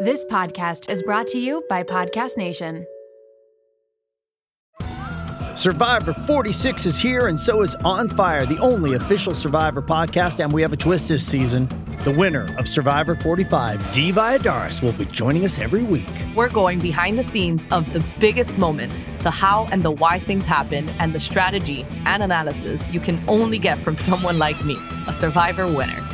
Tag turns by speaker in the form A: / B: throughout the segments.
A: This podcast is brought to you by Podcast Nation.
B: Survivor 46 is here, and so is On Fire, the only official Survivor podcast. And we have a twist this season. The winner of Survivor 45, Dee Valladares, will be joining us every week.
C: We're going behind the scenes of the biggest moments, the how and the why things happen, and the strategy and analysis you can only get from someone like me, a Survivor winner.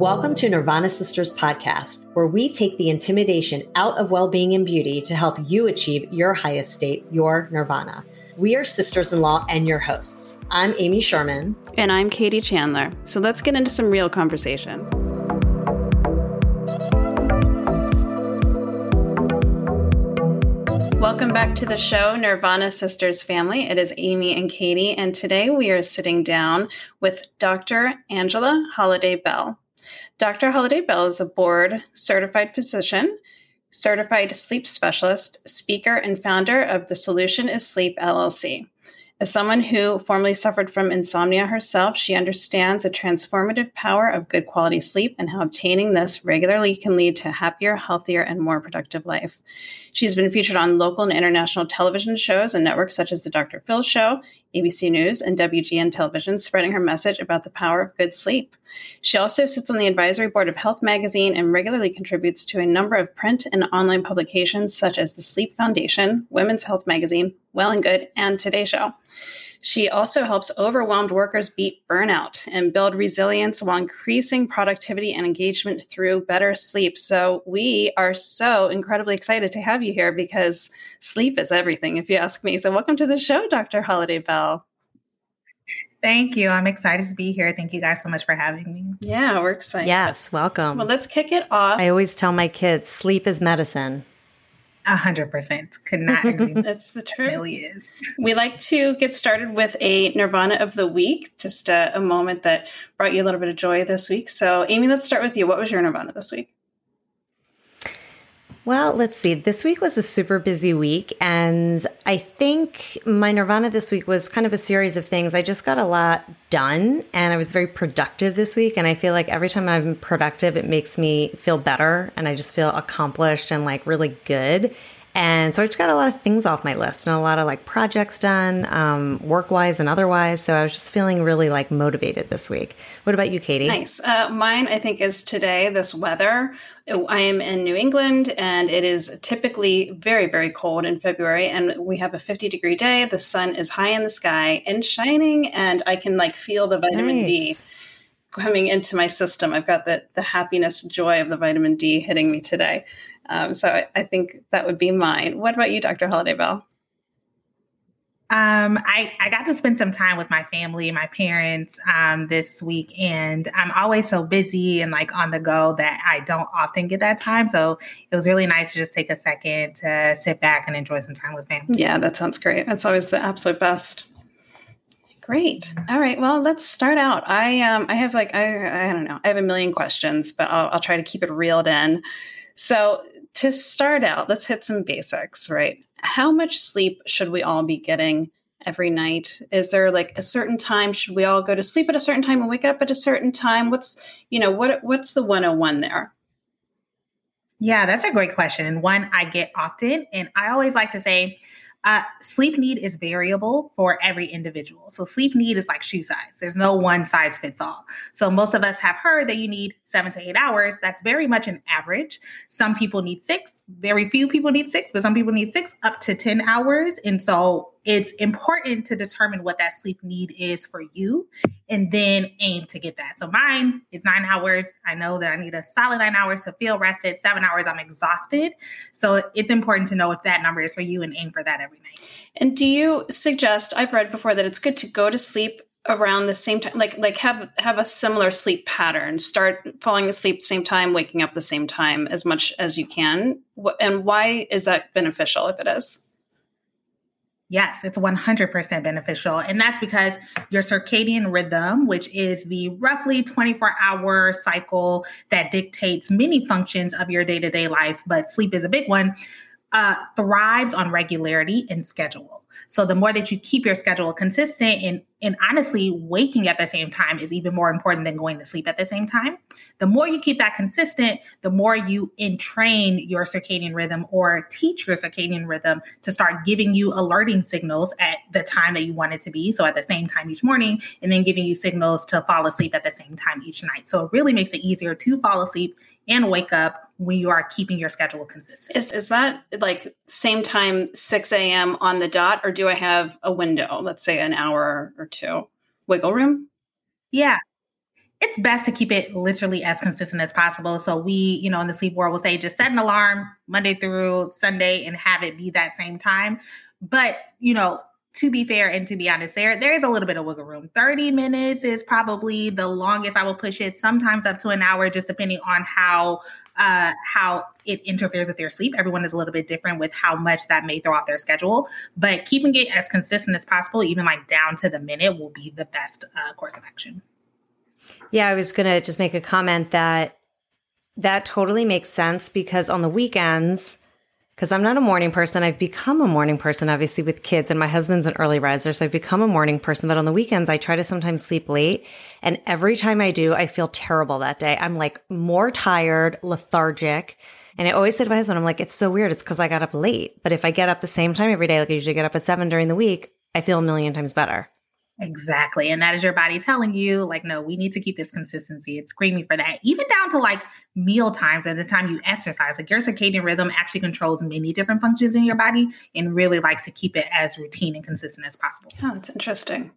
D: Welcome to Nirvana Sisters podcast, where we take the intimidation out of well being and beauty to help you achieve your highest state, your nirvana. We are sisters in law and your hosts. I'm Amy Sherman.
E: And I'm Katie Chandler. So let's get into some real conversation. Welcome back to the show, Nirvana Sisters family. It is Amy and Katie, and today we are sitting down with Dr. Angela Holliday Bell. Dr. Holliday Bell is a board certified physician, certified sleep specialist, speaker, and founder of The Solution is Sleep LLC. As someone who formerly suffered from insomnia herself, she understands the transformative power of good quality sleep and how obtaining this regularly can lead to a happier, healthier, and more productive life. She's been featured on local and international television shows and networks such as The Dr. Phil Show, ABC News, and WGN Television, spreading her message about the power of good sleep. She also sits on the advisory board of Health Magazine and regularly contributes to a number of print and online publications such as the Sleep Foundation, Women's Health Magazine, Well and Good, and Today Show. She also helps overwhelmed workers beat burnout and build resilience while increasing productivity and engagement through better sleep. So, we are so incredibly excited to have you here because sleep is everything, if you ask me. So, welcome to the show, Dr. Holliday Bell.
F: Thank you. I'm excited to be here. Thank you guys so much for having me.
E: Yeah, we're excited.
D: Yes, welcome.
E: Well, let's kick it off.
D: I always tell my kids sleep is medicine.
F: A hundred percent. Could not agree.
E: That's the truth.
F: It really is.
E: We like to get started with a Nirvana of the week, just a, a moment that brought you a little bit of joy this week. So, Amy, let's start with you. What was your Nirvana this week?
D: Well, let's see. This week was a super busy week. And I think my Nirvana this week was kind of a series of things. I just got a lot done and I was very productive this week. And I feel like every time I'm productive, it makes me feel better and I just feel accomplished and like really good. And so I just got a lot of things off my list and a lot of like projects done, um, work wise and otherwise. So I was just feeling really like motivated this week. What about you, Katie?
E: Nice. Uh, mine, I think, is today, this weather. I am in New England and it is typically very, very cold in February. And we have a 50 degree day. The sun is high in the sky and shining. And I can like feel the vitamin nice. D coming into my system. I've got the, the happiness, joy of the vitamin D hitting me today. Um, so I, I, think that would be mine. What about you, Dr. Holliday Bell?
F: Um, I, I got to spend some time with my family, my parents um, this week, and I'm always so busy and like on the go that I don't often get that time. So it was really nice to just take a second to sit back and enjoy some time with family.
E: Yeah, that sounds great. That's always the absolute best. Great. All right. Well, let's start out. I um I have like I I don't know. I have a million questions, but I'll I'll try to keep it reeled in. So to start out, let's hit some basics, right? How much sleep should we all be getting every night? Is there like a certain time? Should we all go to sleep at a certain time and wake up at a certain time? What's, you know, what what's the 101 there?
F: Yeah, that's a great question. And one I get often. And I always like to say, uh, sleep need is variable for every individual. So sleep need is like shoe size. There's no one size fits all. So most of us have heard that you need seven to eight hours. That's very much an average. Some people need six. Very few people need six, but some people need six up to 10 hours. And so it's important to determine what that sleep need is for you and then aim to get that. So mine is nine hours. I know that I need a solid nine hours to feel rested. Seven hours, I'm exhausted. So it's important to know if that number is for you and aim for that every night.
E: And do you suggest, I've read before that it's good to go to sleep around the same time like like have have a similar sleep pattern start falling asleep same time waking up the same time as much as you can and why is that beneficial if it is
F: Yes, it's 100% beneficial. And that's because your circadian rhythm, which is the roughly 24 hour cycle that dictates many functions of your day to day life, but sleep is a big one, uh, thrives on regularity and schedule. So the more that you keep your schedule consistent and and honestly waking at the same time is even more important than going to sleep at the same time. The more you keep that consistent, the more you entrain your circadian rhythm or teach your circadian rhythm to start giving you alerting signals at the time that you want it to be. So at the same time each morning and then giving you signals to fall asleep at the same time each night. So it really makes it easier to fall asleep and wake up when you are keeping your schedule consistent.
E: Is, is that like same time, 6 a.m. on the dot, or do I have a window, let's say an hour or two? Wiggle room?
F: Yeah. It's best to keep it literally as consistent as possible. So we, you know, in the sleep world will say just set an alarm Monday through Sunday and have it be that same time. But, you know, to be fair and to be honest, there there is a little bit of wiggle room. 30 minutes is probably the longest I will push it, sometimes up to an hour, just depending on how uh, how it interferes with their sleep. Everyone is a little bit different with how much that may throw off their schedule. But keeping it as consistent as possible, even like down to the minute, will be the best uh, course of action.
D: Yeah, I was gonna just make a comment that that totally makes sense because on the weekends because I'm not a morning person. I've become a morning person, obviously, with kids, and my husband's an early riser. So I've become a morning person. But on the weekends, I try to sometimes sleep late. And every time I do, I feel terrible that day. I'm like more tired, lethargic. And I always say to my husband, I'm like, it's so weird. It's because I got up late. But if I get up the same time every day, like I usually get up at seven during the week, I feel a million times better.
F: Exactly. And that is your body telling you, like, no, we need to keep this consistency. It's screaming for that. Even down to like meal times and the time you exercise. Like your circadian rhythm actually controls many different functions in your body and really likes to keep it as routine and consistent as possible.
E: Oh, that's interesting.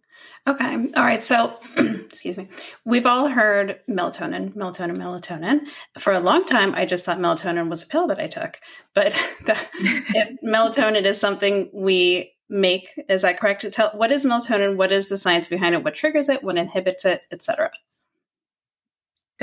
E: Okay. All right. So, excuse me. We've all heard melatonin, melatonin, melatonin. For a long time, I just thought melatonin was a pill that I took. But the, it, melatonin is something we make. Is that correct? To tell what is melatonin? What is the science behind it? What triggers it? What inhibits it? Etc.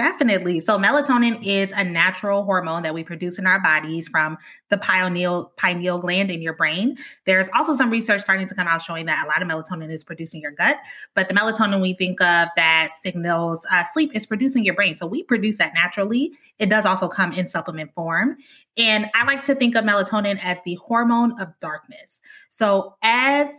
F: Definitely. So melatonin is a natural hormone that we produce in our bodies from the pineal pineal gland in your brain. There's also some research starting to come out showing that a lot of melatonin is produced in your gut, but the melatonin we think of that signals uh, sleep is produced in your brain. So we produce that naturally. It does also come in supplement form. And I like to think of melatonin as the hormone of darkness. So as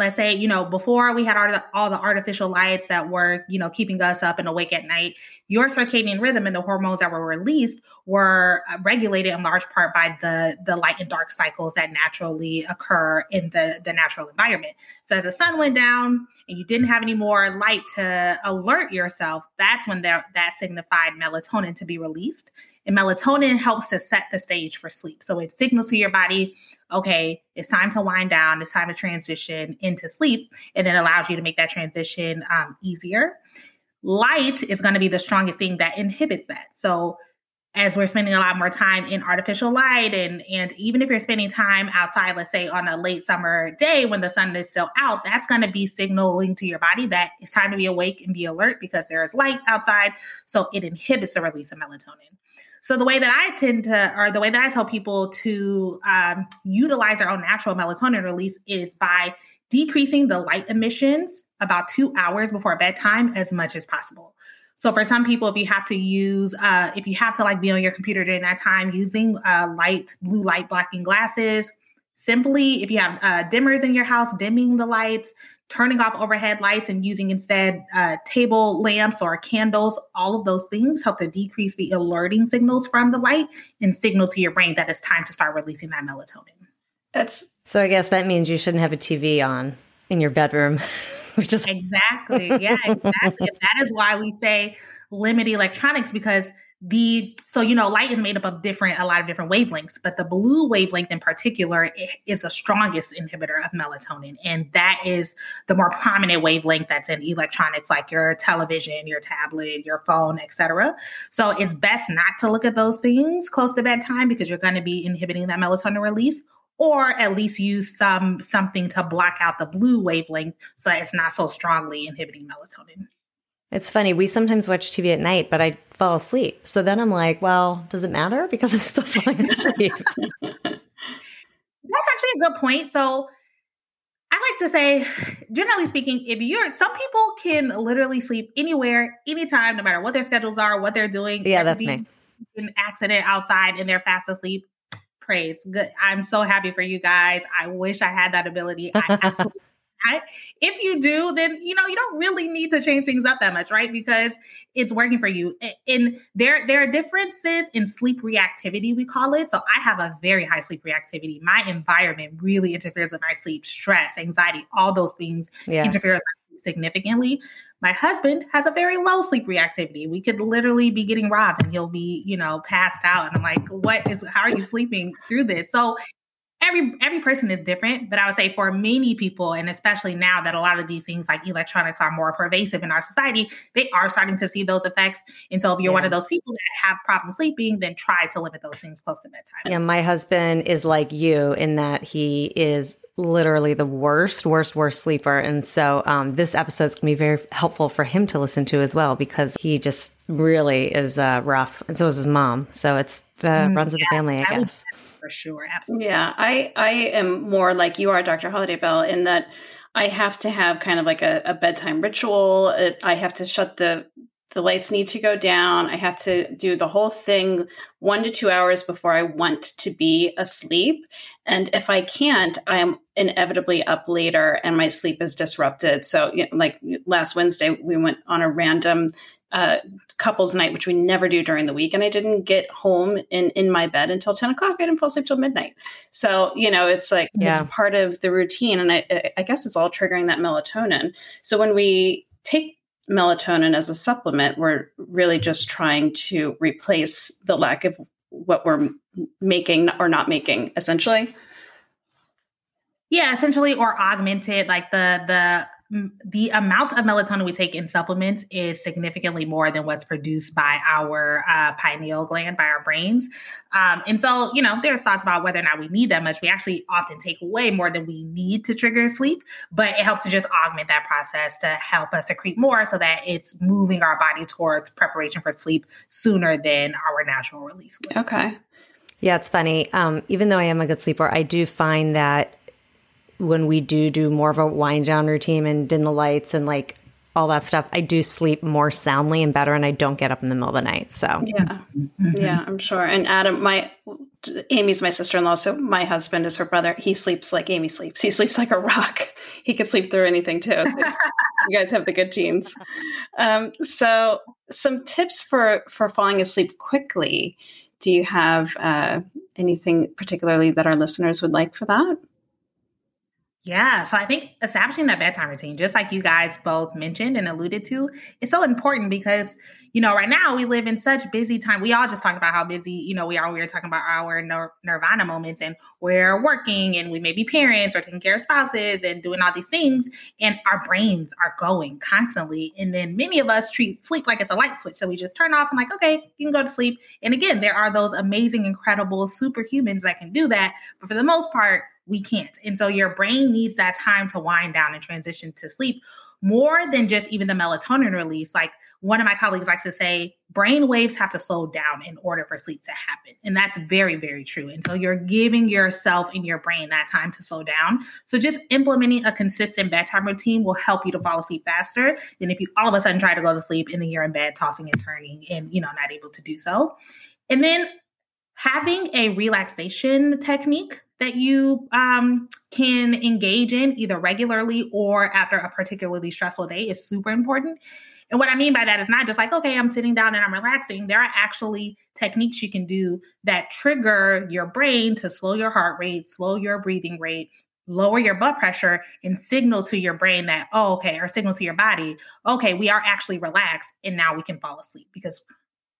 F: let's say you know before we had all, the artificial lights that were you know keeping us up and awake at night your circadian rhythm and the hormones that were released were uh, regulated in large part by the the light and dark cycles that naturally occur in the the natural environment. So as the sun went down and you didn't have any more light to alert yourself that's when that that signified melatonin to be released. And melatonin helps to set the stage for sleep. So it signals to your body okay, it's time to wind down, it's time to transition into sleep, and then allows you to make that transition um, easier. Light is going to be the strongest thing that inhibits that. So, as we're spending a lot more time in artificial light, and and even if you're spending time outside, let's say on a late summer day when the sun is still out, that's going to be signaling to your body that it's time to be awake and be alert because there is light outside. So it inhibits the release of melatonin. So the way that I tend to, or the way that I tell people to um, utilize their own natural melatonin release is by decreasing the light emissions about two hours before bedtime as much as possible. So for some people, if you have to use, uh, if you have to like be on your computer during that time, using uh, light, blue light blocking glasses, simply if you have uh, dimmers in your house, dimming the lights, turning off overhead lights and using instead uh, table lamps or candles, all of those things help to decrease the alerting signals from the light and signal to your brain that it's time to start releasing that melatonin.
E: That's
D: so. I guess that means you shouldn't have a TV on in your bedroom, which is
F: exactly yeah, exactly. that is why we say limit electronics because the so you know light is made up of different a lot of different wavelengths but the blue wavelength in particular is the strongest inhibitor of melatonin. And that is the more prominent wavelength that's in electronics like your television your tablet your phone etc so it's best not to look at those things close to bedtime because you're going to be inhibiting that melatonin release or at least use some something to block out the blue wavelength so that it's not so strongly inhibiting melatonin
D: it's funny. We sometimes watch TV at night, but I fall asleep. So then I'm like, well, does it matter? Because I'm still falling asleep.
F: That's actually a good point. So I like to say, generally speaking, if you're some people can literally sleep anywhere, anytime, no matter what their schedules are, what they're doing.
D: Yeah, that's me.
F: An accident outside and they're fast asleep. Praise. Good. I'm so happy for you guys. I wish I had that ability. I absolutely if you do, then you know you don't really need to change things up that much, right? Because it's working for you. And there there are differences in sleep reactivity, we call it. So I have a very high sleep reactivity. My environment really interferes with my sleep, stress, anxiety, all those things yeah. interfere with my sleep significantly. My husband has a very low sleep reactivity. We could literally be getting robbed and he'll be, you know, passed out. And I'm like, what is how are you sleeping through this? So every every person is different but i would say for many people and especially now that a lot of these things like electronics are more pervasive in our society they are starting to see those effects. And so if you're yeah. one of those people that have problems sleeping then try to limit those things close to bedtime.
D: Yeah my husband is like you in that he is literally the worst worst worst sleeper. And so um, this episode is going to be very helpful for him to listen to as well because he just really is uh, rough. And so is his mom. So it's uh, mm, runs in the family i, I guess.
F: would- for sure. Absolutely.
E: Yeah, I I am more like you are, Dr. Holliday Bell, in that I have to have kind of like a, a bedtime ritual. I have to shut the the lights need to go down. I have to do the whole thing one to two hours before I want to be asleep. And if I can't, I am inevitably up later and my sleep is disrupted. So, you know, like last Wednesday, we went on a random uh, couples night, which we never do during the week. And I didn't get home in, in my bed until 10 o'clock. I didn't fall asleep till midnight. So, you know, it's like, yeah. it's part of the routine. And I, I guess it's all triggering that melatonin. So when we take melatonin as a supplement, we're really just trying to replace the lack of what we're making or not making essentially.
F: Yeah, essentially, or augmented, like the the the amount of melatonin we take in supplements is significantly more than what's produced by our uh, pineal gland, by our brains. Um, and so, you know, there's thoughts about whether or not we need that much. We actually often take way more than we need to trigger sleep, but it helps to just augment that process to help us secrete more so that it's moving our body towards preparation for sleep sooner than our natural release.
E: Would. Okay.
D: Yeah, it's funny. Um, even though I am a good sleeper, I do find that when we do do more of a wind down routine and dim the lights and like all that stuff, I do sleep more soundly and better, and I don't get up in the middle of the night. So
E: yeah, mm-hmm. yeah, I'm sure. And Adam, my Amy's my sister in law, so my husband is her brother. He sleeps like Amy sleeps. He sleeps like a rock. He can sleep through anything too. So you guys have the good genes. Um, so some tips for for falling asleep quickly. Do you have uh, anything particularly that our listeners would like for that?
F: Yeah. So I think establishing that bedtime routine, just like you guys both mentioned and alluded to, is so important because, you know, right now we live in such busy time. We all just talked about how busy, you know, we are. We were talking about our nir- nirvana moments and we're working and we may be parents or taking care of spouses and doing all these things. And our brains are going constantly. And then many of us treat sleep like it's a light switch. So we just turn off and like, okay, you can go to sleep. And again, there are those amazing, incredible superhumans that can do that. But for the most part, we can't. And so your brain needs that time to wind down and transition to sleep more than just even the melatonin release. Like one of my colleagues likes to say, brain waves have to slow down in order for sleep to happen. And that's very, very true. And so you're giving yourself and your brain that time to slow down. So just implementing a consistent bedtime routine will help you to fall asleep faster than if you all of a sudden try to go to sleep and then you're in bed tossing and turning and, you know, not able to do so. And then having a relaxation technique that you um, can engage in either regularly or after a particularly stressful day is super important. And what I mean by that is not just like, okay, I'm sitting down and I'm relaxing. There are actually techniques you can do that trigger your brain to slow your heart rate, slow your breathing rate, lower your blood pressure, and signal to your brain that, oh, okay, or signal to your body, okay, we are actually relaxed and now we can fall asleep. Because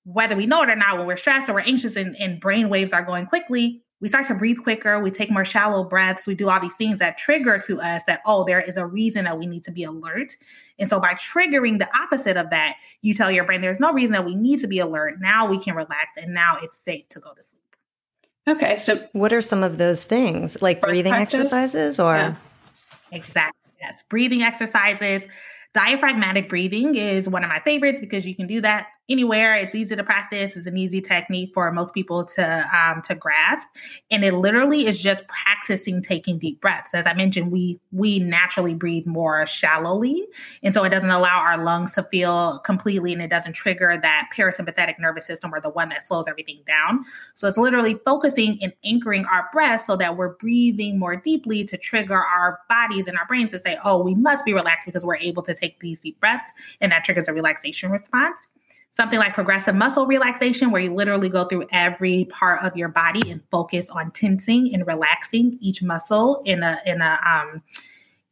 F: whether we know it or not, when we're stressed or we're anxious and, and brain waves are going quickly, we start to breathe quicker, we take more shallow breaths, we do all these things that trigger to us that, oh, there is a reason that we need to be alert. And so by triggering the opposite of that, you tell your brain there's no reason that we need to be alert. Now we can relax and now it's safe to go to sleep.
E: Okay. So
D: what are some of those things? Like breathing practice? exercises or yeah.
F: Exactly. Yes. Breathing exercises. Diaphragmatic breathing is one of my favorites because you can do that anywhere. It's easy to practice. It's an easy technique for most people to um, to grasp, and it literally is just practicing taking deep breaths. As I mentioned, we we naturally breathe more shallowly, and so it doesn't allow our lungs to feel completely, and it doesn't trigger that parasympathetic nervous system or the one that slows everything down. So it's literally focusing and anchoring our breath so that we're breathing more deeply to trigger our bodies and our brains to say, "Oh, we must be relaxed because we're able to take these deep breaths," and that triggers a relaxation response something like progressive muscle relaxation, where you literally go through every part of your body and focus on tensing and relaxing each muscle in a in a um,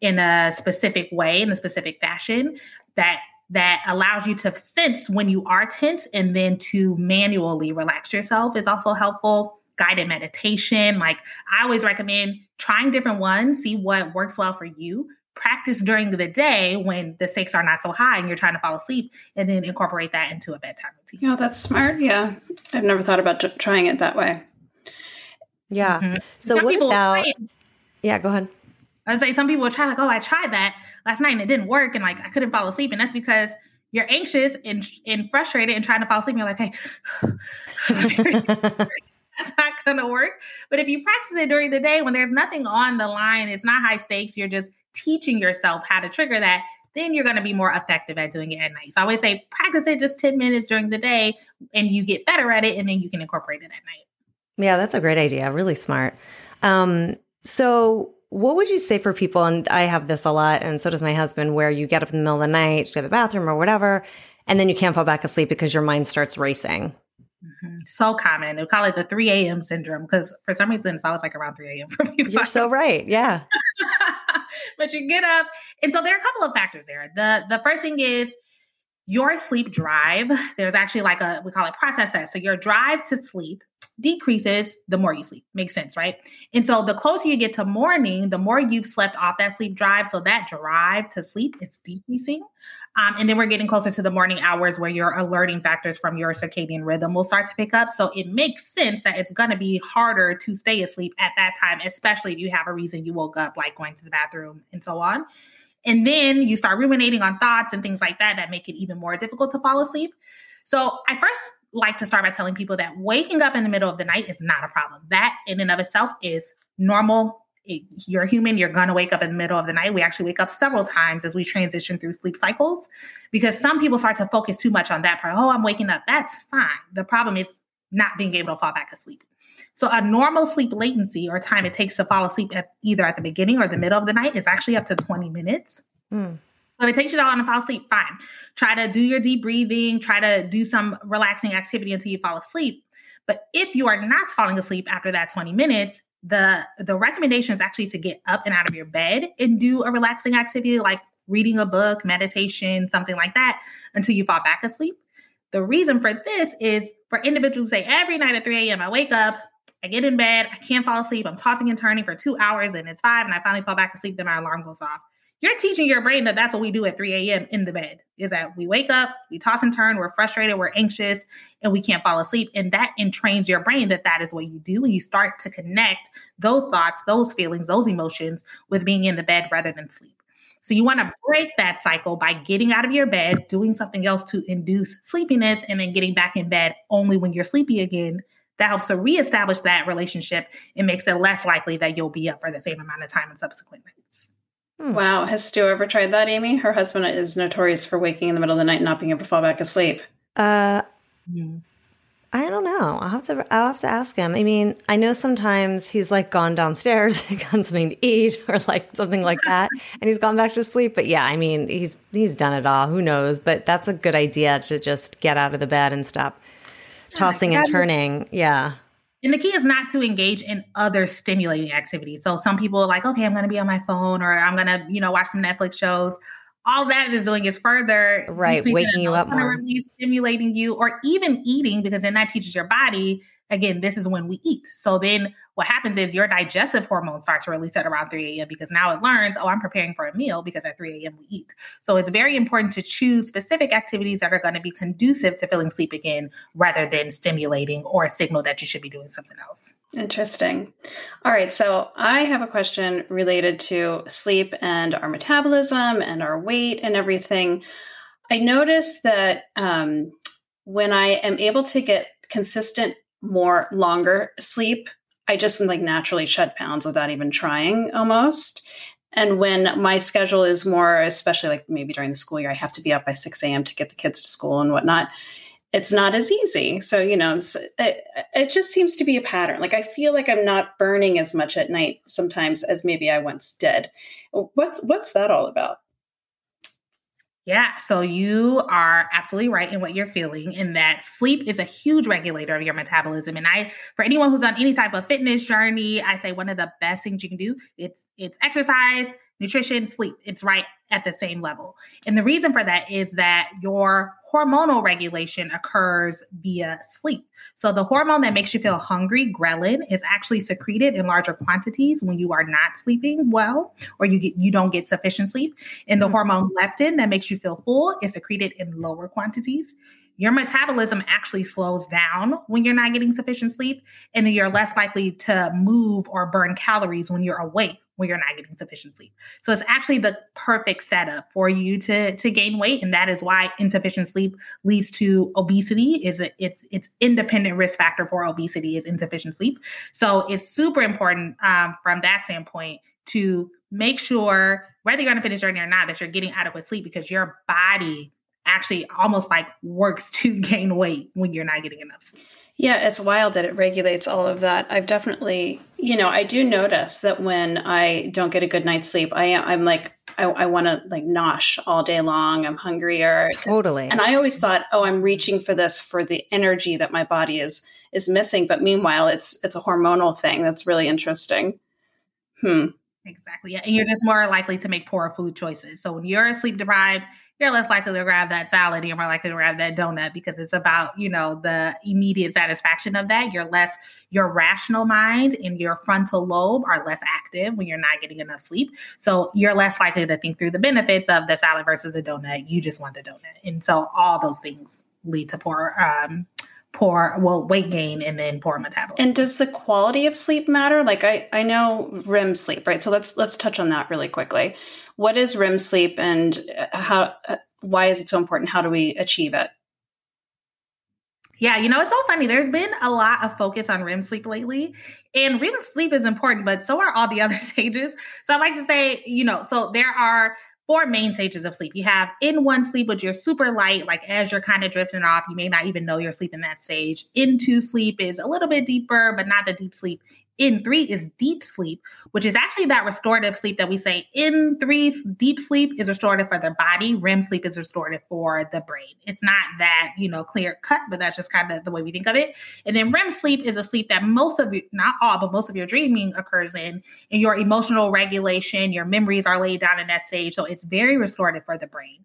F: in a specific way, in a specific fashion that that allows you to sense when you are tense and then to manually relax yourself is also helpful. Guided meditation, like I always recommend trying different ones, see what works well for you practice during the day when the stakes are not so high and you're trying to fall asleep and then incorporate that into a bedtime routine.
E: Oh, that's smart. Yeah. I've never thought about t- trying it that way.
D: Yeah. Mm-hmm. So some what about Yeah, go ahead.
F: I would say some people will try like, "Oh, I tried that last night and it didn't work and like I couldn't fall asleep." And that's because you're anxious and and frustrated and trying to fall asleep and you're like, "Hey, that's not going to work. But if you practice it during the day when there's nothing on the line, it's not high stakes, you're just teaching yourself how to trigger that, then you're going to be more effective at doing it at night. So I always say practice it just 10 minutes during the day and you get better at it and then you can incorporate it at night.
D: Yeah, that's a great idea. Really smart. Um, so what would you say for people and i have this a lot and so does my husband where you get up in the middle of the night to go to the bathroom or whatever and then you can't fall back asleep because your mind starts racing
F: Mm-hmm. So common. We call it the 3 a.m. syndrome because for some reason it's always like around 3 a.m. for people.
D: You're so right. Yeah.
F: but you get up. And so there are a couple of factors there. The the first thing is your sleep drive. There's actually like a we call it process S. So your drive to sleep decreases the more you sleep. Makes sense, right? And so the closer you get to morning, the more you've slept off that sleep drive. So that drive to sleep is decreasing. Um, and then we're getting closer to the morning hours where your alerting factors from your circadian rhythm will start to pick up. So it makes sense that it's going to be harder to stay asleep at that time, especially if you have a reason you woke up, like going to the bathroom and so on. And then you start ruminating on thoughts and things like that that make it even more difficult to fall asleep. So I first like to start by telling people that waking up in the middle of the night is not a problem. That in and of itself is normal. you're human, you're going to wake up in the middle of the night. We actually wake up several times as we transition through sleep cycles because some people start to focus too much on that part. Oh, I'm waking up. That's fine. The problem is not being able to fall back asleep. So a normal sleep latency or time it takes to fall asleep at either at the beginning or the middle of the night is actually up to 20 minutes. Mm. So if it takes you long to fall asleep, fine. Try to do your deep breathing, try to do some relaxing activity until you fall asleep. But if you are not falling asleep after that 20 minutes, the the recommendation is actually to get up and out of your bed and do a relaxing activity like reading a book, meditation, something like that until you fall back asleep. The reason for this is for individuals who say every night at 3 a.m. I wake up, I get in bed, I can't fall asleep, I'm tossing and turning for two hours and it's five and I finally fall back asleep, then my alarm goes off you're teaching your brain that that's what we do at 3 a.m. in the bed is that we wake up, we toss and turn, we're frustrated, we're anxious, and we can't fall asleep. And that entrains your brain that that is what you do. And you start to connect those thoughts, those feelings, those emotions with being in the bed rather than sleep. So you want to break that cycle by getting out of your bed, doing something else to induce sleepiness, and then getting back in bed only when you're sleepy again. That helps to reestablish that relationship and makes it less likely that you'll be up for the same amount of time in subsequent nights.
E: Hmm. Wow. Has Stu ever tried that, Amy? Her husband is notorious for waking in the middle of the night and not being able to fall back asleep. Uh,
D: mm. I don't know. I'll have to. I'll have to ask him. I mean, I know sometimes he's like gone downstairs and gotten something to eat or like something like that, and he's gone back to sleep. But yeah, I mean, he's he's done it all. Who knows? But that's a good idea to just get out of the bed and stop tossing and turning. Yeah.
F: And the key is not to engage in other stimulating activities. So some people are like, okay, I'm going to be on my phone or I'm going to, you know, watch some Netflix shows. all that is doing is further
D: right waking you up more
F: release, stimulating you or even eating because then that teaches your body again this is when we eat so then what happens is your digestive hormone starts to release at around 3 a.m because now it learns oh i'm preparing for a meal because at 3 a.m we eat so it's very important to choose specific activities that are going to be conducive to feeling sleep again rather than stimulating or a signal that you should be doing something else
E: Interesting. All right. So I have a question related to sleep and our metabolism and our weight and everything. I noticed that um, when I am able to get consistent, more longer sleep, I just like naturally shed pounds without even trying almost. And when my schedule is more, especially like maybe during the school year, I have to be up by 6 a.m. to get the kids to school and whatnot it's not as easy. So, you know, it, it, just seems to be a pattern. Like I feel like I'm not burning as much at night sometimes as maybe I once did. What's what's that all about?
F: Yeah, so you are absolutely right in what you're feeling in that sleep is a huge regulator of your metabolism. And I for anyone who's on any type of fitness journey, I say one of the best things you can do, it's it's exercise, nutrition, sleep. It's right at the same level. And the reason for that is that your hormonal regulation occurs via sleep. So the hormone that makes you feel hungry, ghrelin, is actually secreted in larger quantities when you are not sleeping well or you get you don't get sufficient sleep. And the mm-hmm. hormone leptin that makes you feel full is secreted in lower quantities your metabolism actually slows down when you're not getting sufficient sleep and then you're less likely to move or burn calories when you're awake when you're not getting sufficient sleep. So it's actually the perfect setup for you to to gain weight, and that is why insufficient sleep leads to obesity. Is it? It's it's independent risk factor for obesity is insufficient sleep. So it's super important um, from that standpoint to make sure whether you're on a fitness journey or not that you're getting adequate sleep because your body actually almost like works to gain weight when you're not getting enough sleep.
E: Yeah, it's wild that it regulates all of that. I've definitely, you know, I do notice that when I don't get a good night's sleep, I am, I'm like, I, I want to like nosh all day long. I'm hungrier.
D: Totally.
E: And I always thought, oh, I'm reaching for this for the energy that my body is is missing. But meanwhile, it's it's a hormonal thing. That's really interesting. Hmm.
F: Exactly. Yeah. And you're just more likely to make poor food choices. So when you're sleep deprived, you're less likely to grab that salad. You're more likely to grab that donut because it's about, you know, the immediate satisfaction of that. You're less, your rational mind and your frontal lobe are less active when you're not getting enough sleep. So you're less likely to think through the benefits of the salad versus the donut. You just want the donut. And so all those things lead to poor um, poor well weight gain and then poor metabolism.
E: And does the quality of sleep matter? Like I I know REM sleep, right? So let's let's touch on that really quickly. What is REM sleep and uh, how uh, why is it so important? How do we achieve it?
F: Yeah, you know, it's so funny. There's been a lot of focus on REM sleep lately, and REM sleep is important, but so are all the other stages. So I like to say, you know, so there are four main stages of sleep. You have N1 sleep, which you're super light, like as you're kind of drifting off, you may not even know you're sleeping that stage. N2 sleep is a little bit deeper, but not the deep sleep. N3 is deep sleep, which is actually that restorative sleep that we say N3 deep sleep is restorative for the body. REM sleep is restorative for the brain. It's not that, you know, clear cut, but that's just kind of the way we think of it. And then REM sleep is a sleep that most of you, not all, but most of your dreaming occurs in, and your emotional regulation, your memories are laid down in that stage. So it's very restorative for the brain.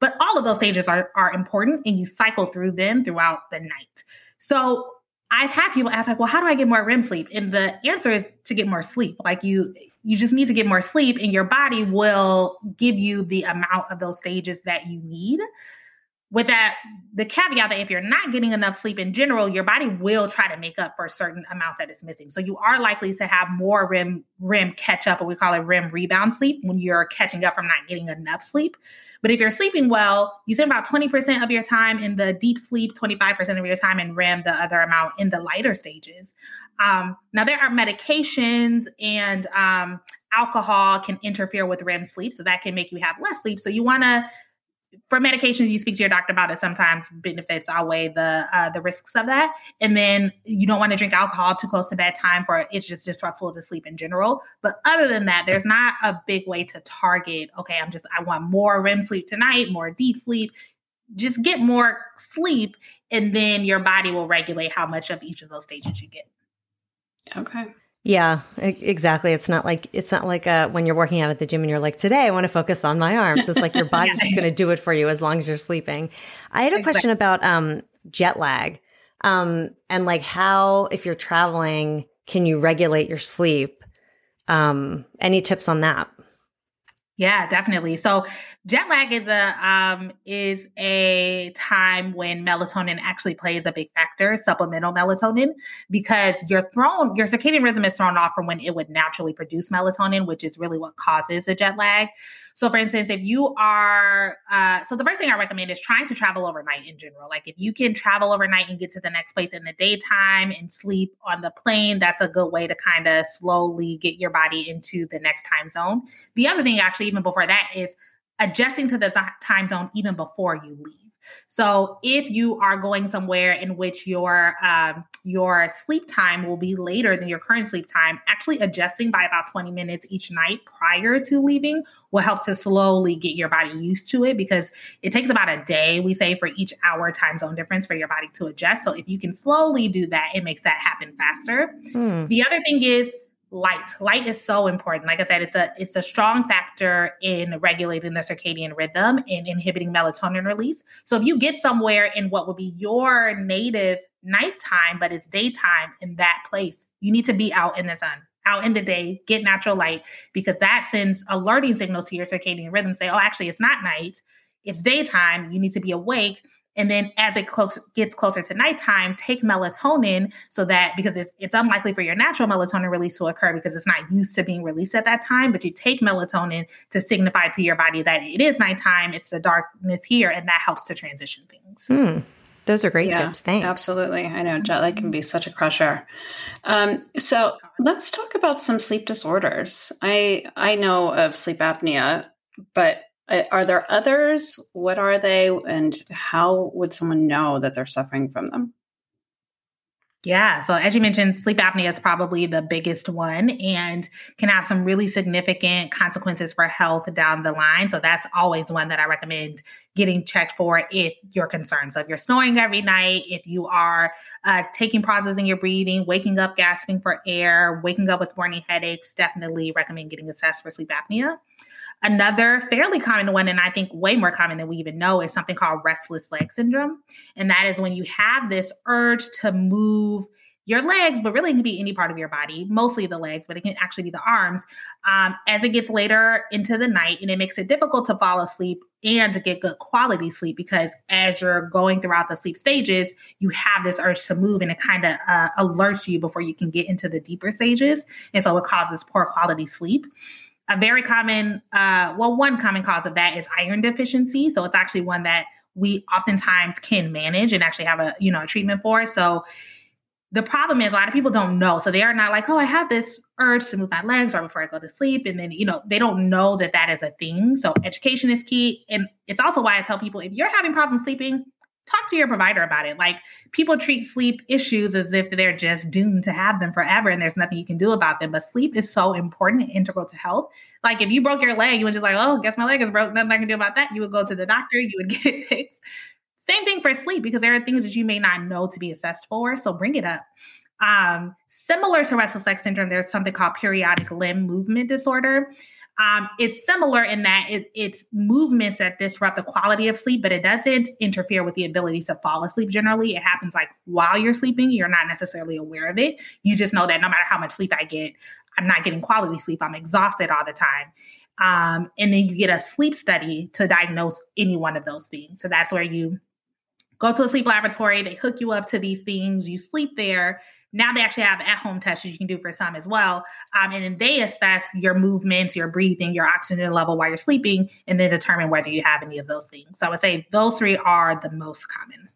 F: But all of those stages are, are important and you cycle through them throughout the night. So I've had people ask like, well, how do I get more REM sleep? And the answer is to get more sleep. Like you, you just need to get more sleep and your body will give you the amount of those stages that you need with that the caveat that if you're not getting enough sleep in general your body will try to make up for certain amounts that it's missing. So you are likely to have more rem rem catch up or we call it rem rebound sleep when you're catching up from not getting enough sleep. But if you're sleeping well you spend about 20% of your time in the deep sleep 25% of your time in rem the other amount in the lighter stages. Um, now there are medications and um, alcohol can interfere with REM sleep, so that can make you have less sleep. So you want to for medications you speak to your doctor about it sometimes benefits outweigh the uh, the risks of that. And then you don't want to drink alcohol too close to bedtime for it's just disruptful to sleep in general. But other than that there's not a big way to target okay i'm just i want more rem sleep tonight more deep sleep. Just get more sleep and then your body will regulate how much of each of those stages you get.
E: Okay
D: Yeah, exactly. It's not like it's not like uh, when you're working out at the gym and you're like, today I want to focus on my arms. It's like your body's yeah. just going to do it for you as long as you're sleeping. I had a exactly. question about um, jet lag um, and like how, if you're traveling, can you regulate your sleep? Um, any tips on that?
F: Yeah, definitely. So jet lag is a um, is a time when melatonin actually plays a big factor, supplemental melatonin, because you're thrown your circadian rhythm is thrown off from when it would naturally produce melatonin, which is really what causes the jet lag. So, for instance, if you are, uh, so the first thing I recommend is trying to travel overnight in general. Like if you can travel overnight and get to the next place in the daytime and sleep on the plane, that's a good way to kind of slowly get your body into the next time zone. The other thing, actually, even before that, is adjusting to the time zone even before you leave. So if you are going somewhere in which your um, your sleep time will be later than your current sleep time, actually adjusting by about 20 minutes each night prior to leaving will help to slowly get your body used to it because it takes about a day, we say, for each hour time zone difference for your body to adjust. So if you can slowly do that, it makes that happen faster. Hmm. The other thing is light light is so important like i said it's a it's a strong factor in regulating the circadian rhythm and inhibiting melatonin release so if you get somewhere in what would be your native nighttime but it's daytime in that place you need to be out in the sun out in the day get natural light because that sends alerting signals to your circadian rhythm say oh actually it's not night it's daytime you need to be awake and then as it close, gets closer to nighttime, take melatonin so that because it's, it's unlikely for your natural melatonin release to occur because it's not used to being released at that time, but you take melatonin to signify to your body that it is nighttime, it's the darkness here, and that helps to transition things.
D: Hmm. Those are great yeah, tips. Thanks.
E: Absolutely. I know jet lag can be such a crusher. Um, so let's talk about some sleep disorders. I I know of sleep apnea, but uh, are there others? What are they? And how would someone know that they're suffering from them?
F: Yeah. So, as you mentioned, sleep apnea is probably the biggest one and can have some really significant consequences for health down the line. So, that's always one that I recommend getting checked for if you're concerned. So, if you're snoring every night, if you are uh, taking pauses in your breathing, waking up gasping for air, waking up with morning headaches, definitely recommend getting assessed for sleep apnea. Another fairly common one, and I think way more common than we even know, is something called restless leg syndrome. And that is when you have this urge to move your legs, but really it can be any part of your body, mostly the legs, but it can actually be the arms, um, as it gets later into the night. And it makes it difficult to fall asleep and to get good quality sleep because as you're going throughout the sleep stages, you have this urge to move and it kind of uh, alerts you before you can get into the deeper stages. And so it causes poor quality sleep. A very common, uh, well, one common cause of that is iron deficiency. So it's actually one that we oftentimes can manage and actually have a you know a treatment for. So the problem is a lot of people don't know. So they are not like, oh, I have this urge to move my legs right before I go to sleep. And then, you know, they don't know that that is a thing. So education is key. And it's also why I tell people if you're having problems sleeping, talk to your provider about it. Like people treat sleep issues as if they're just doomed to have them forever and there's nothing you can do about them. But sleep is so important and integral to health. Like if you broke your leg, you would just like, oh, guess my leg is broke. Nothing I can do about that. You would go to the doctor, you would get it fixed. Same thing for sleep because there are things that you may not know to be assessed for. So bring it up. Um, similar to restless leg syndrome, there's something called periodic limb movement disorder. Um, it's similar in that it, it's movements that disrupt the quality of sleep, but it doesn't interfere with the ability to fall asleep generally. It happens like while you're sleeping, you're not necessarily aware of it. You just know that no matter how much sleep I get, I'm not getting quality sleep. I'm exhausted all the time. Um, and then you get a sleep study to diagnose any one of those things. So that's where you go to a sleep laboratory, they hook you up to these things, you sleep there, now they actually have at-home tests you can do for some as well, um, and then they assess your movements, your breathing, your oxygen level while you're sleeping, and then determine whether you have any of those things. So I would say those three are the most common.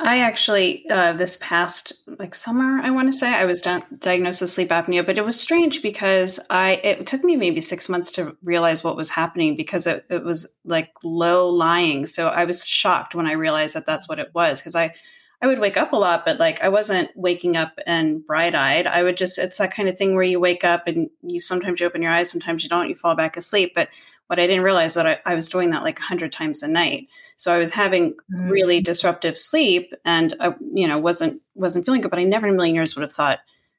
E: I actually, uh, this past like summer, I want to say, I was di- diagnosed with sleep apnea, but it was strange because I it took me maybe six months to realize what was happening because it, it was like low lying. So I was shocked when I realized that that's what it was because I I would wake up a lot, but like I wasn't waking up and bright eyed. I would just, it's that kind of thing where you wake up and you sometimes you open your eyes, sometimes you don't, you fall back asleep. But what I didn't realize was I, I was doing that like a hundred times a night. So I was having mm-hmm. really disruptive sleep and I, you know, wasn't, wasn't feeling good, but I never in a million years would have thought,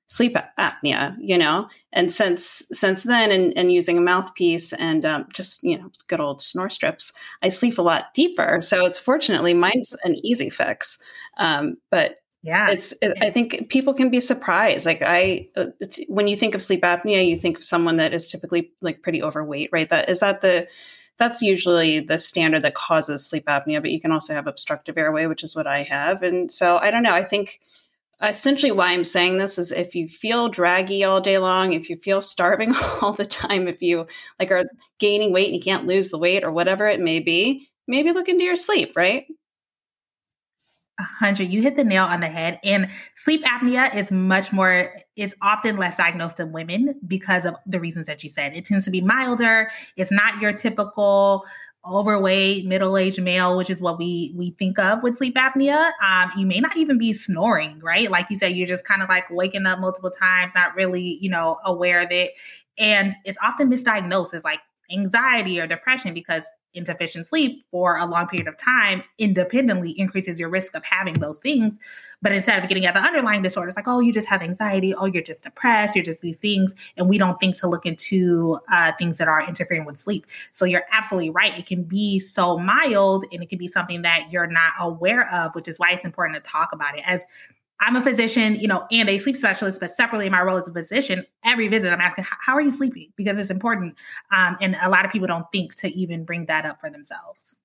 E: sleep apnea you know? And since since then and, and using a mouthpiece and um, just you know good old snore strips i sleep a lot deeper. So it's fortunately mine's an easy fix. Um, but yeah. it's it, i think people can be surprised. Like i uh, when you think of sleep apnea you think of someone that is typically like pretty overweight right? That is that the that's usually the standard that causes sleep apnea but you can also have obstructive airway which is what i have. And so i don't know. I think essentially why I'm saying this is if you feel draggy all day long, if you feel starving all the time, if you like are gaining weight and you can't lose the weight or whatever it may be, maybe look into your sleep, right?
F: A hundred. You hit the nail on the head. And sleep apnea is much more, is often less diagnosed than women because of the reasons that you said. It tends to be milder. It's not your typical overweight middle-aged male which is what we we think of with sleep apnea um, you may not even be snoring right? Like you said you're just kind of like waking up multiple times not really you know aware of it. And it's often misdiagnosed as like anxiety or depression because insufficient sleep for a long period of time independently increases your risk of having those things. But instead of getting at the underlying disorder, it's like, oh, you just have anxiety. Oh, you're just depressed. You're just these things. And we don't think to look into uh, things that are interfering with sleep. So you're absolutely right. It can be so mild and it can be something that you're not aware of, which is why it's important to talk about it. As I'm a physician, you know, and a sleep specialist, but separately in my role as a physician, every visit I'm asking, how are you sleeping? Because it's important. Um, and a lot of people don't think to even bring that up for themselves.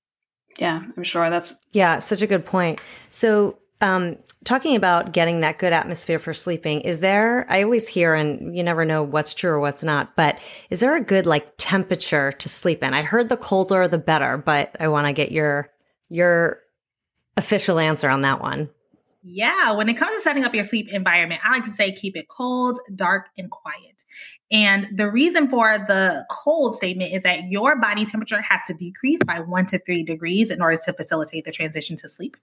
E: Yeah, I'm sure that's.
D: Yeah, such a good point. So, um, talking about getting that good atmosphere for sleeping, is there, I always hear, and you never know what's true or what's not, but is there a good like temperature to sleep in? I heard the colder the better, but I want to get your, your official answer on that one.
F: Yeah, when it comes to setting up your sleep environment, I like to say keep it cold, dark, and quiet. And the reason for the cold statement is that your body temperature has to decrease by one to three degrees in order to facilitate the transition to sleep.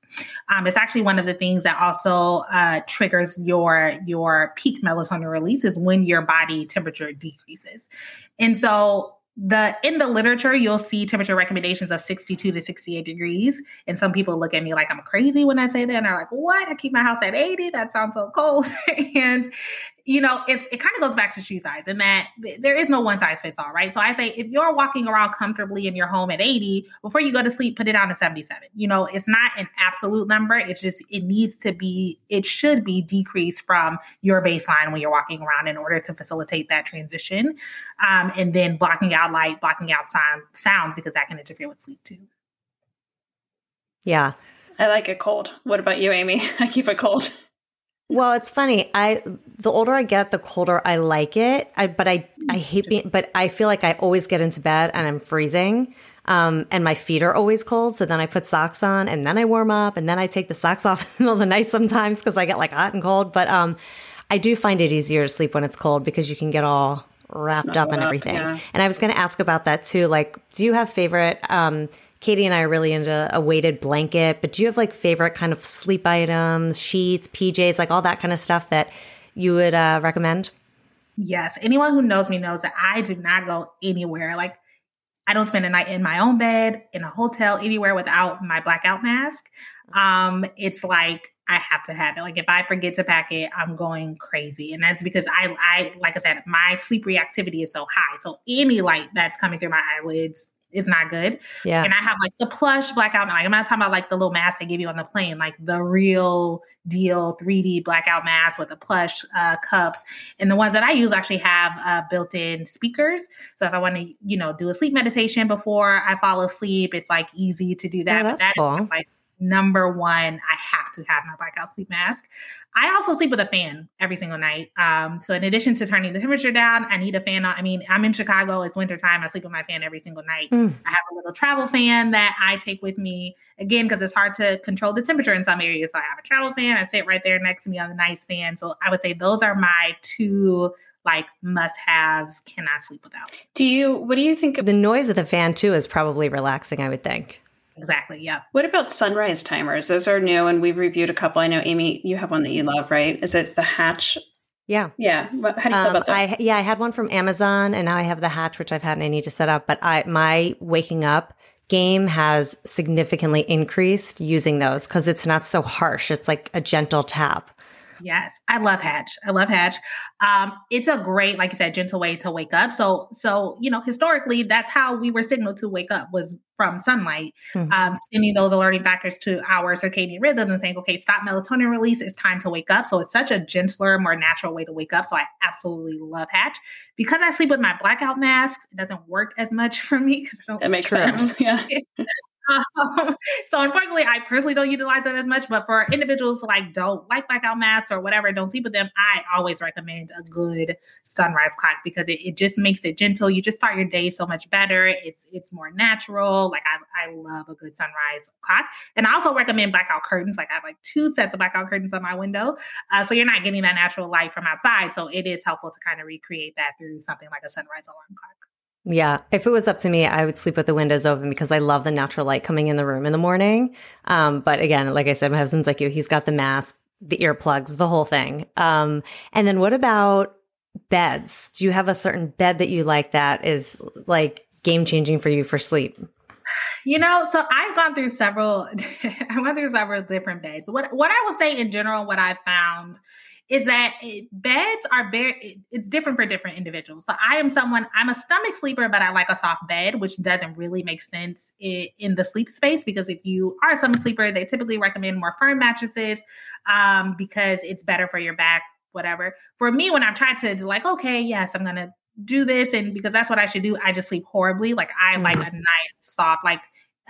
F: Um, it's actually one of the things that also uh, triggers your your peak melatonin release is when your body temperature decreases. And so the in the literature you'll see temperature recommendations of 62 to 68 degrees. And some people look at me like i'm crazy when i say that. And they're like what? I keep my house at 80 that sounds so cold. And you know, it, it kind of goes back to shoe size and that there is no one size fits all, right? So I say if you're walking around comfortably in your home at 80, before you go to sleep, put it down to 77. You know, it's not an absolute number. It's just, it needs to be, it should be decreased from your baseline when you're walking around in order to facilitate that transition. Um, and then blocking out light, blocking out sound, sounds because that can interfere with sleep too.
D: Yeah.
E: I like it cold. What about you, Amy? I keep it cold.
D: Well, it's funny. I the older I get, the colder I like it. I, but I I hate being. But I feel like I always get into bed and I'm freezing. Um, and my feet are always cold. So then I put socks on and then I warm up and then I take the socks off in the middle of the night sometimes because I get like hot and cold. But um, I do find it easier to sleep when it's cold because you can get all wrapped up and everything. Up, yeah. And I was going to ask about that too. Like, do you have favorite um, Katie and I are really into a weighted blanket, but do you have like favorite kind of sleep items, sheets, PJs, like all that kind of stuff that you would uh, recommend?
F: Yes. Anyone who knows me knows that I do not go anywhere. Like, I don't spend a night in my own bed, in a hotel, anywhere without my blackout mask. Um, it's like I have to have it. Like if I forget to pack it, I'm going crazy. And that's because I I like I said, my sleep reactivity is so high. So any light that's coming through my eyelids is not good. Yeah. And I have like the plush blackout. Like I'm not talking about like the little mask they give you on the plane, like the real deal 3D blackout mask with the plush uh, cups. And the ones that I use actually have uh, built-in speakers. So if I want to, you know, do a sleep meditation before I fall asleep, it's like easy to do that.
D: Yeah, that's that cool.
F: is, like number one, I have to have my blackout sleep mask. I also sleep with a fan every single night. Um, so in addition to turning the temperature down, I need a fan. On. I mean, I'm in Chicago. It's wintertime. I sleep with my fan every single night. Mm. I have a little travel fan that I take with me again because it's hard to control the temperature in some areas. So I have a travel fan. I sit right there next to me on the nightstand. So I would say those are my two like must haves cannot sleep without.
E: Do you what do you think
D: of- the noise of the fan too is probably relaxing, I would think.
F: Exactly. Yeah.
E: What about sunrise timers? Those are new, and we've reviewed a couple. I know Amy, you have one that you love, right? Is it the Hatch?
D: Yeah.
E: Yeah. How do you feel
D: Um,
E: about those?
D: I yeah, I had one from Amazon, and now I have the Hatch, which I've had and I need to set up. But I my waking up game has significantly increased using those because it's not so harsh. It's like a gentle tap.
F: Yes, I love Hatch. I love Hatch. Um, it's a great, like you said, gentle way to wake up. So, so you know, historically, that's how we were signaled to wake up was from sunlight,
D: Mhm.
F: um, sending those alerting factors to our circadian rhythm and saying, okay, stop melatonin release. It's time to wake up. So it's such a gentler, more natural way to wake up. So I absolutely love Hatch because I sleep with my blackout mask. It doesn't work as much for me because I don't.
E: that makes sense. Yeah.
F: So unfortunately, I personally don't utilize that as much. But for individuals who like don't like blackout masks or whatever, don't sleep with them, I always recommend a good sunrise clock because it, it just makes it gentle. You just start your day so much better. It's it's more natural. Like I, I love a good sunrise clock, and I also recommend blackout curtains. Like I have like two sets of blackout curtains on my window, uh, so you're not getting that natural light from outside. So it is helpful to kind of recreate that through something like a sunrise alarm clock.
D: Yeah, if it was up to me, I would sleep with the windows open because I love the natural light coming in the room in the morning. Um, but again, like I said, my husband's like you; he's got the mask, the earplugs, the whole thing. Um, and then what about beds? Do you have a certain bed that you like that is like game changing for you for sleep?
F: You know, so I've gone through several. I went through several different beds. What what I would say in general, what I found is that it, beds are very. It, it's different for different individuals. So I am someone. I'm a stomach sleeper, but I like a soft bed, which doesn't really make sense in, in the sleep space because if you are a stomach sleeper, they typically recommend more firm mattresses um, because it's better for your back. Whatever. For me, when I've tried to do like, okay, yes, I'm gonna do this and because that's what I should do, I just sleep horribly. Like I like a nice soft, like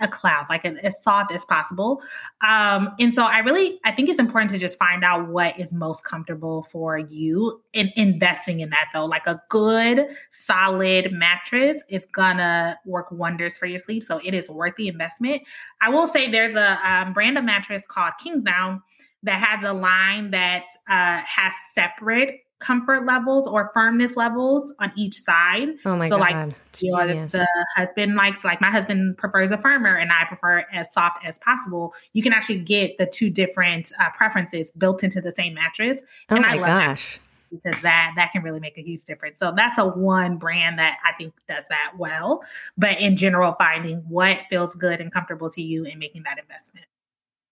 F: a cloud, like a, as soft as possible. Um, and so I really I think it's important to just find out what is most comfortable for you in investing in that though. Like a good solid mattress is gonna work wonders for your sleep. So it is worth the investment. I will say there's a um, brand of mattress called Kingsdown that has a line that uh, has separate comfort levels or firmness levels on each side.
D: Oh my
F: so
D: god,
F: like you know, the husband likes like my husband prefers a firmer and I prefer as soft as possible. You can actually get the two different uh, preferences built into the same mattress.
D: oh
F: and
D: my
F: I love that
D: gosh.
F: because that that can really make a huge difference. So that's a one brand that I think does that well. But in general, finding what feels good and comfortable to you and making that investment.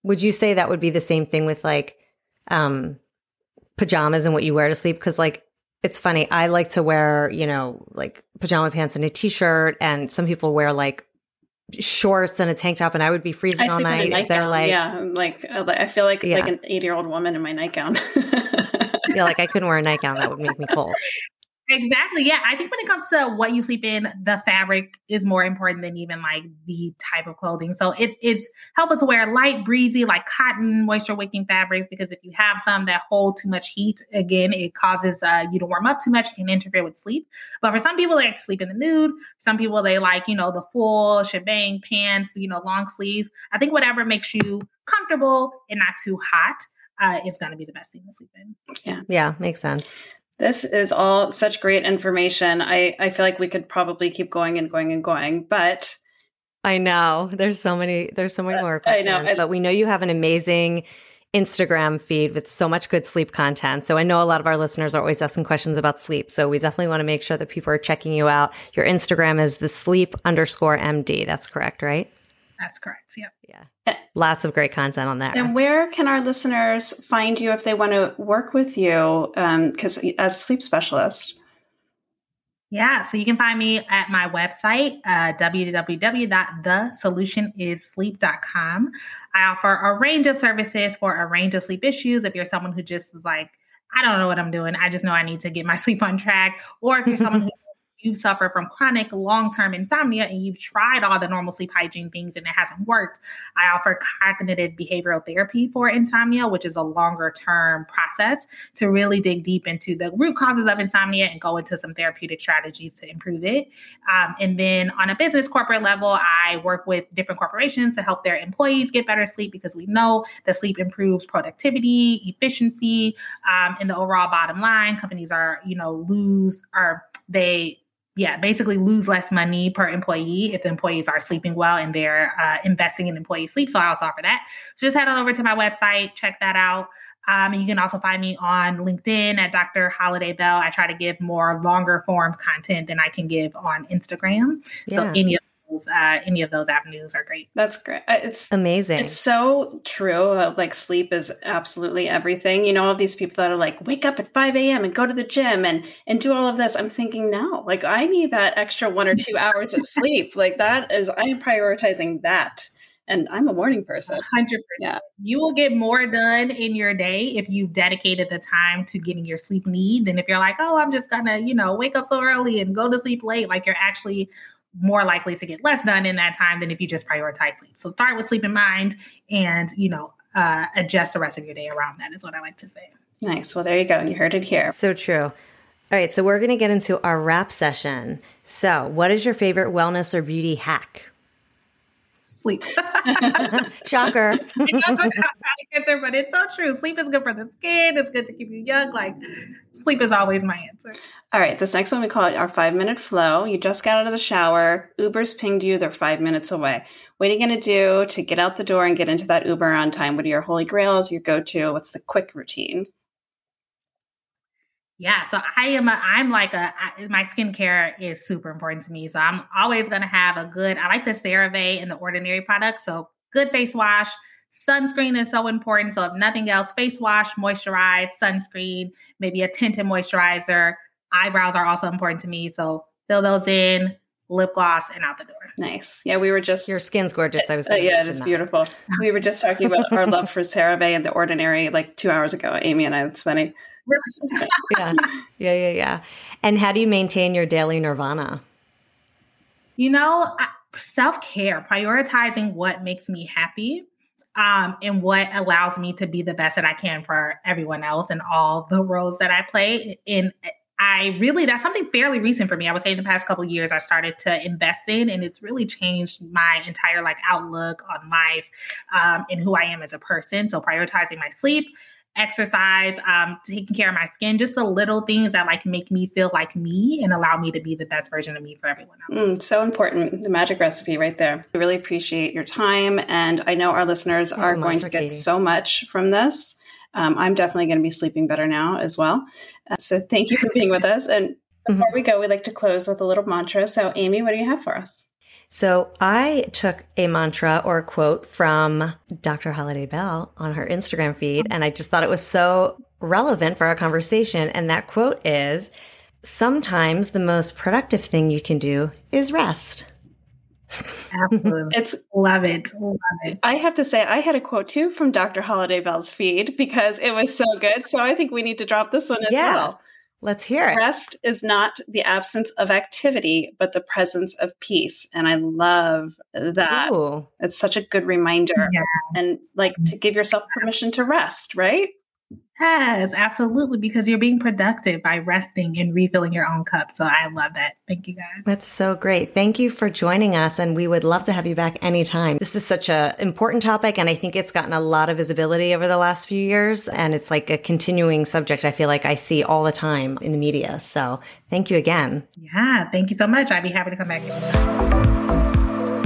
D: Would you say that would be the same thing with like um pajamas and what you wear to sleep? Because like it's funny, I like to wear, you know, like pajama pants and a t-shirt, and some people wear like shorts and a tank top, and I would be freezing all
E: sleep in a
D: night. There like
E: yeah, like uh, I feel like
D: Yeah.
E: like an 80 year old woman in my nightgown.
D: yeah, like I couldn't wear a nightgown that would make me cold.
F: Exactly. Yeah. I think when it comes to what you sleep in, the fabric is more important than even like the type of clothing. So it, it's helpful to wear light, breezy, like cotton, moisture wicking fabrics because if you have some that hold too much heat, again, it causes uh, you to warm up too much. It can interfere with sleep. But for some people, they like to sleep in the nude. Some people, they like, you know, the full shebang pants, you know, long sleeves. I think whatever makes you comfortable and not too hot uh, is going to be the best thing to sleep in.
D: Yeah, Yeah. makes sense.
E: This is all such great information. I, I feel like we could probably keep going and going and going, but
D: I know. There's so many. There's so many uh, more
E: I know.
D: But we know you have an amazing Instagram feed with so much good sleep content. So I know a lot of our listeners are always asking questions about sleep. So we definitely want to make sure that people are checking you out. Your Instagram is the sleep underscore MD. That's correct, right?
F: That's correct. Yep.
D: Yeah. Lots of great content on that.
E: and where can our listeners find you if they want to work with you? Because as a sleep specialist,
F: Yeah, so you can find me at my website, uh, www.thesolutionissleep.com. I offer a range of services for a range of sleep issues. If you're someone who just is like, I don't know what I'm doing, I just know I need to get my sleep on track, or if you're someone who you suffer from chronic long-term insomnia and you've tried all the normal sleep hygiene things and it hasn't worked i offer cognitive behavioral therapy for insomnia which is a longer term process to really dig deep into the root causes of insomnia and go into some therapeutic strategies to improve it. Um, and then on a business corporate level i work with different corporations to help their employees get better sleep because we know that sleep improves productivity efficiency um, and the overall bottom line. Companies are you know lose or they yeah, basically lose less money per employee if the employees are sleeping well and they're uh, investing in employee sleep. So I also offer that. So just head on over to my website, check that out. Um, you can also find me on LinkedIn at Dr. Holliday Bell. I try to give more longer form content than I can give on Instagram. Yeah. So any of uh, any of those avenues are great.
E: That's great. Uh, it's
D: amazing.
E: It's so true. like sleep is absolutely everything. You know, all these people that are like, wake up at 5 a.m. and go to the gym and and do all of this. I'm thinking, no, like I need that extra one or two hours of sleep. Like that is, I am prioritizing that and I'm a morning person.
F: 100%. Yeah. You will get more done in your day if you've dedicated the time to getting your sleep need than if you're like, oh, I'm just going to, you know, wake up so early and go to sleep late. Like you're actually more likely to get less done in that time than if you just prioritize sleep. So start with sleep in mind and, you know, uh, adjust the rest of your day around that is what I like to say.
E: Nice. Well, there you go. You heard it here.
D: So true. All right. So we're going to get into our wrap session. So, what is your favorite wellness or beauty hack?
F: Sleep.
D: Shocker.
F: answer, but it's so true. Sleep is good for the skin. It's good to keep you young. Like sleep is always my answer.
E: All right, this next one we call it our five minute flow. You just got out of the shower, Uber's pinged you, they're five minutes away. What are you going to do to get out the door and get into that Uber on time? What are your holy grails, your go to? What's the quick routine?
F: Yeah, so I am a I'm like a I, my skincare is super important to me. So I'm always going to have a good I like the CeraVe and the ordinary products. So good face wash, sunscreen is so important. So if nothing else, face wash, moisturize, sunscreen, maybe a tinted moisturizer. Eyebrows are also important to me. So fill those in, lip gloss, and out the door.
E: Nice. Yeah, we were just
D: your skin's gorgeous. I was
E: uh, yeah, it's beautiful. we were just talking about our love for CeraVe and the Ordinary like two hours ago. Amy and I. It's funny
D: yeah. Yeah. Yeah. Yeah. And how do you maintain your daily nirvana?
F: You know, self care, prioritizing what makes me happy um, and what allows me to be the best that I can for everyone else and all the roles that I play. And I really, that's something fairly recent for me. I would say in the past couple years, I started to invest in, and it's really changed my entire like outlook on life um, and who I am as a person. So prioritizing my sleep, exercise, um, taking care of my skin, just the little things that like make me feel like me and allow me to be the best version of me for everyone else.
E: Mm, so important. The magic recipe right there. I really appreciate your time. And I know our listeners are going to get Katie. so much from this. Um, I'm definitely going to be sleeping better now as well. Uh, so thank you for being with us. And mm-hmm. before mm-hmm. we go, we'd like to close with a little mantra. So, Amy, what do you have for us?
D: So I took a mantra or a quote from Dr. Holliday Bell on her Instagram feed, and I just thought it was so relevant for our conversation. And that quote is Sometimes the most productive thing you can do is rest.
F: Absolutely. It's love it. Love it.
E: I have to say, I had a quote too from Dr. Holliday Bell's feed because it was so good. So I think we need to drop this one as yeah. well.
D: Let's hear it.
E: Rest is not the absence of activity, but the presence of peace. And I love that. Ooh. It's such a good reminder. Yeah. And like to give yourself permission to rest, right?
F: Yes, absolutely. Because you're being productive by resting and refilling your own cup. So I love that. Thank you guys.
D: That's so great. Thank you for joining us. And we would love to have you back anytime. This is such an important topic. And I think it's gotten a lot of visibility over the last few years. And it's like a continuing subject I feel like I see all the time in the media. So thank you again.
F: Yeah. Thank you so much. I'd be happy to come back anytime.